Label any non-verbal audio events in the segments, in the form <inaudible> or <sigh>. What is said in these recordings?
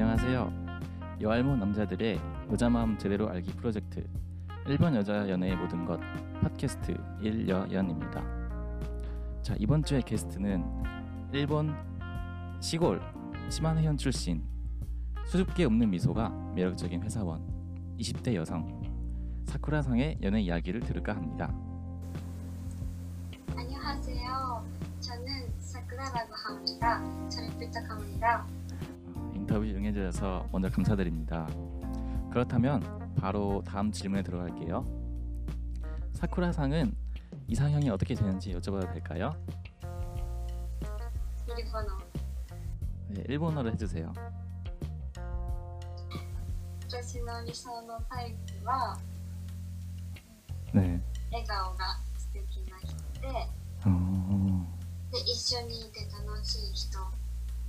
안녕하세요. 여알모 남자들의 여자 마음 제대로 알기 프로젝트 1번 여자 연애의 모든 것 팟캐스트 1여연입니다. 자 이번 주의 게스트는 일본 시골 시마네현 출신 수줍게 없는 미소가 매력적인 회사원 20대 여성 사쿠라상의 연애 이야기를 들을까 합니다. 안녕하세요. 저는 사쿠라라고 합니다. 저를 부탁합니다. 어, 인터뷰 응해주셔서 먼저 감사드립니다. 그렇다면 바로 다음 질문에 들어갈게요. 사쿠라상은 이상형이 어떻게 되는지 여쭤봐도 될까요? 일본어 네, 일본어로 해주세요. 私の理想のタイプは 네. 笑顔が素敵な人で 어, で一緒にいて楽しい人 음, で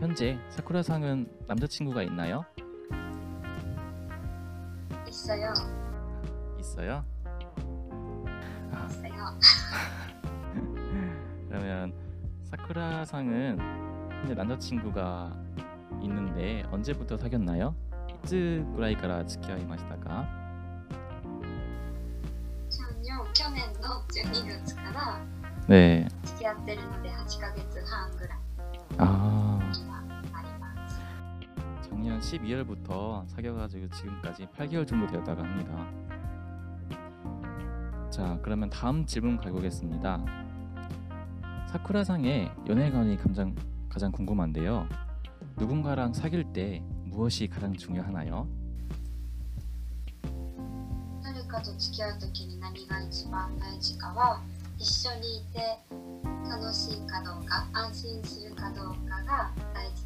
현재 사쿠라상은 남자친구가 있나요? 있어요. 있어요? 아, 있어요. <laughs> 그러면 사쿠라상은 현재 남자친구가 있는데 언제부터 사귀었나요? いつぐらいから付き合いましたか?ちゃんにょ去年の12月から 네. 付き合ってるので8ヶ月半ぐらい 아, 今あります。 작년 12월부터 사귀어가지고 지금까지 8개월 정도 되었다고 합니다. 자, 그러면 다음 질문 가보겠습니다. 사쿠라상의 연애관이 가장 가장 궁금한데요. 누군가랑 사귈 때 무엇이 가장 중요하나요? 誰かと付き合う時に何が一番大事かは一緒にいて楽しいかどうか安心するかどうかが大事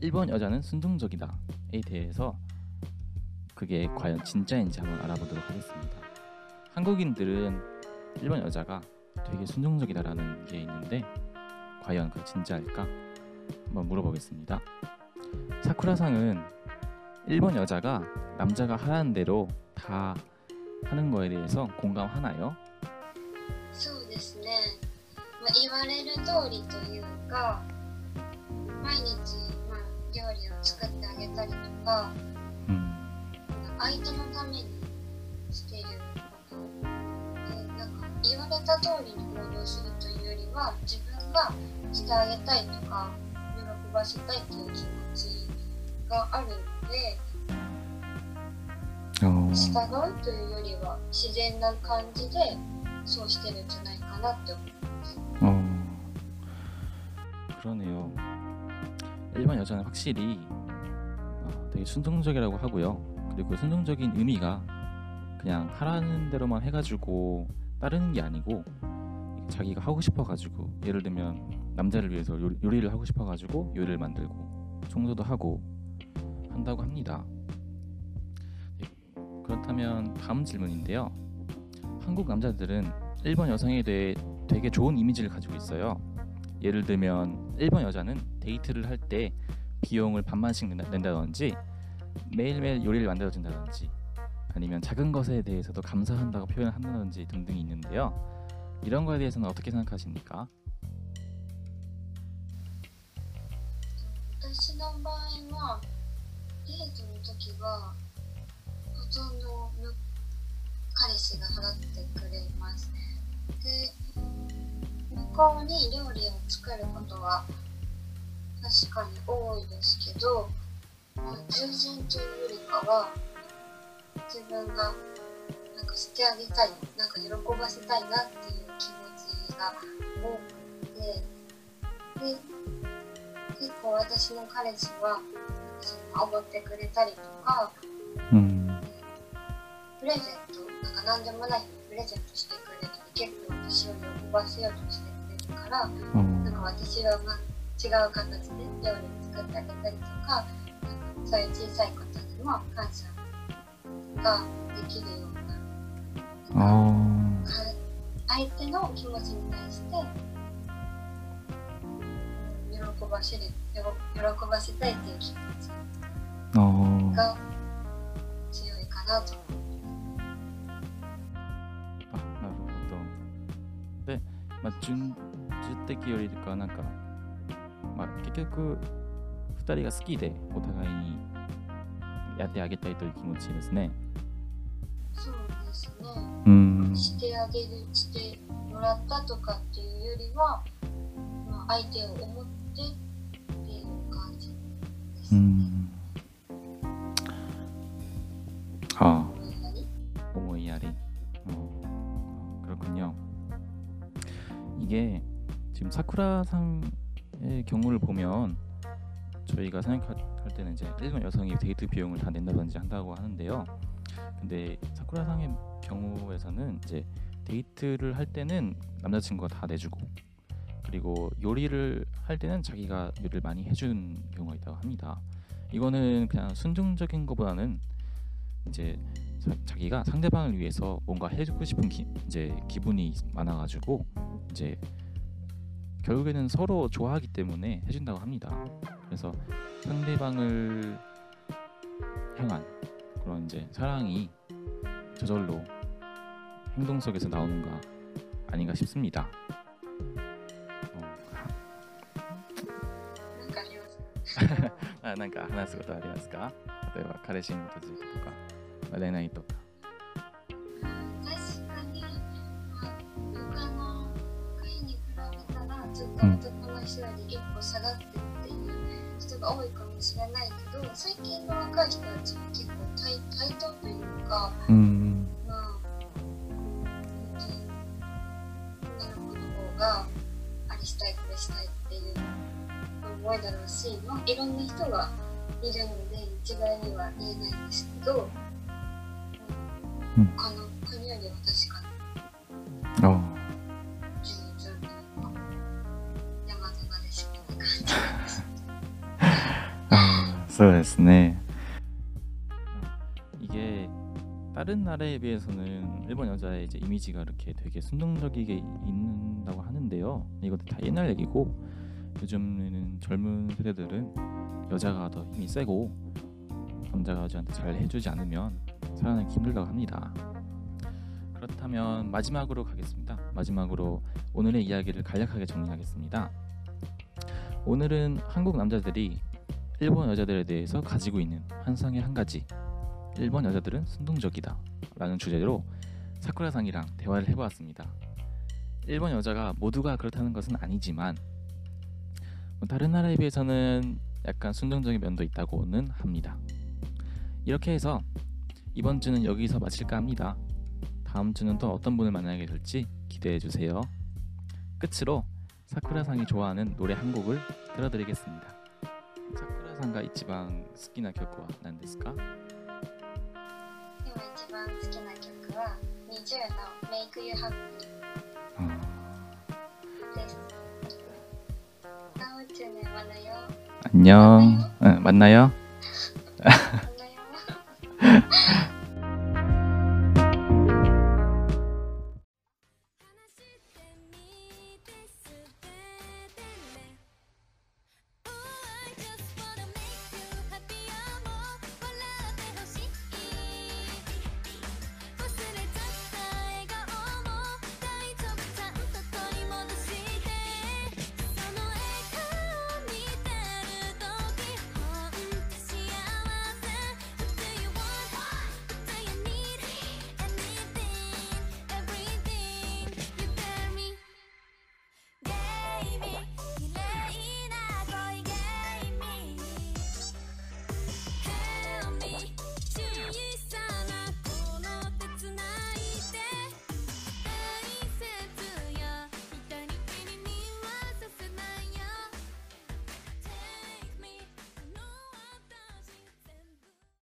일본 여자는 순종적이다에 대해서 그게 과연 진짜인지 한번 알아보도록 하겠습니다. 한국인들은 일본 여자가 되게 순종적이다라는 게 있는데 과연 그 진짜일까? 한번 물어보겠습니다. 사쿠라상은 일본 여자가 남자가 하라는 대로 다 하는 거에 대해서 공감하나요? そうですね、まあ、言われる通りというか毎日、まあ、 料理を作ってあげたりとか 음, 相手のためにしていることでなんか言われた通りに行動するというよりは自分がしてあげたいとか喜ばせたいという気持ちがあるので 어, 従うというよりは自然な感じでそうしてるんじゃないかなって思います。 어, 그러네요. 일본 여자는 확실히 어, 되게 순종적이라고 하고요. 그리고 순종적인 의미가 그냥 하라는 대로만 해가지고 따르는 게 아니고 자기가 하고 싶어가지고 예를 들면 남자를 위해서 요리, 요리를 하고 싶어가지고 요리를 만들고 청소도 하고 한다고 합니다. 네, 그렇다면 다음 질문인데요. 한국 남자들은 일본 여성에 대해 되게 좋은 이미지를 가지고 있어요. 예를 들면 일본 여자는 데이트를 할 때 비용을 반만씩 낸다- 낸다든지 매일매일 요리를 만들어 준다든지 아니면 작은 것에 대해서도 감사한다고 표현을 한다든지 등등이 있는데요. 이런 거에 대해서는 어떻게 생각하십니까? 向こうに料理を作ることは確かに多いですけど、まあ、従順というよりかは自分がなんかしてあげたいなんか喜ばせたいなっていう気持ちが多くてで結構私の彼氏はおごってくれたりとかうん。プレゼントなんか何でもないのにプレゼントしてくれたり結構私を喜ばせようとしてからうん。なんか私はまあ違う形で料理を作ってあげたりとかなんかそういう小さいことにも感謝ができるようなあか相手の気持ちに対してうん喜ばせる喜喜ばせたいっていう気持ちが強いかなと思あなるほど。で、まあ、順順的よりかなんか、まあ、結局2人が好きでお互いにやってあげたいという気持ちですねそうですねうんしてあげるしてもらったとかっていうよりは、まあ、相手を思ってっていう感じですね。 음. 아, 思いやり 오모이야리. 어, 그렇군요. 이게 지금 사쿠라상의 경우를 보면 저희가 생각할 때는 이제 일본 여성이 데이트 비용을 다 낸다든지 한다고 하는데요. 근데 사쿠라상의 경우에서는 이제 데이트를 할 때는 남자친구가 다 내주고 그리고 요리를 할 때는 자기가 요리를 많이 해준 경우가 있다고 합니다. 이거는 그냥 순종적인 것보다는 이제 자, 자기가 상대방을 위해서 뭔가 해주고 싶은 기, 이제 기분이 많아가지고 이제 결국에는 서로 좋아하기 때문에 해준다고 합니다. 그래서 상대방을 향한 그런 이제 사랑이 저절로 행동 속에서 나오는가 아닌가 싶습니다. 어, なんかありますあなんか話すことありますか例えば彼氏に基づいてとか、まあ恋愛とか。 たらちょっと男の人より一歩下がってっていう人が多いかもしれないけど最近の若い人たちは結構対対等というか 음, まあ本当に女の子の方があれしたいこれしたいっていう思いだろうし、まあ、いろん。な人がいるので一概には言えないん。ですけど、うん。他の国よりは確かにそうですね. 이게 다른 나라에 비해서는 일본 여자의 이제 이미지가 이렇게 되게 순동적이게 있는다고 하는데요. 이것도 다 옛날 얘기고 요즘에는 젊은 세대들은 여자가 더 힘이 세고 남자가 여자한테 잘 해주지 않으면 살아남기 힘들다고 합니다. 그렇다면 마지막으로 가겠습니다. 마지막으로 오늘의 이야기를 간략하게 정리하겠습니다. 오늘은 한국 남자들이 일본 여자들에 대해서 가지고 있는 환상의 한 가지. 일본 여자들은 순동적이다 라는 주제로 사쿠라상이랑 대화를 해보았습니다. 일본 여자가 모두가 그렇다는 것은 아니지만 뭐 다른 나라에 비해서는 약간 순종적인 면도 있다고는 합니다. 이렇게 해서 이번 주는 여기서 마칠까 합니다. 다음 주는 또 어떤 분을 만나게 될지 기대해 주세요. 끝으로 사쿠라상이 좋아하는 노래 한 곡을 들어드리겠습니다. 桜さんが一番好きな曲は何ですか今一番好きな曲は NiziU の Make You Happy です。다음 주에 만나요. 안녕 응, 만나요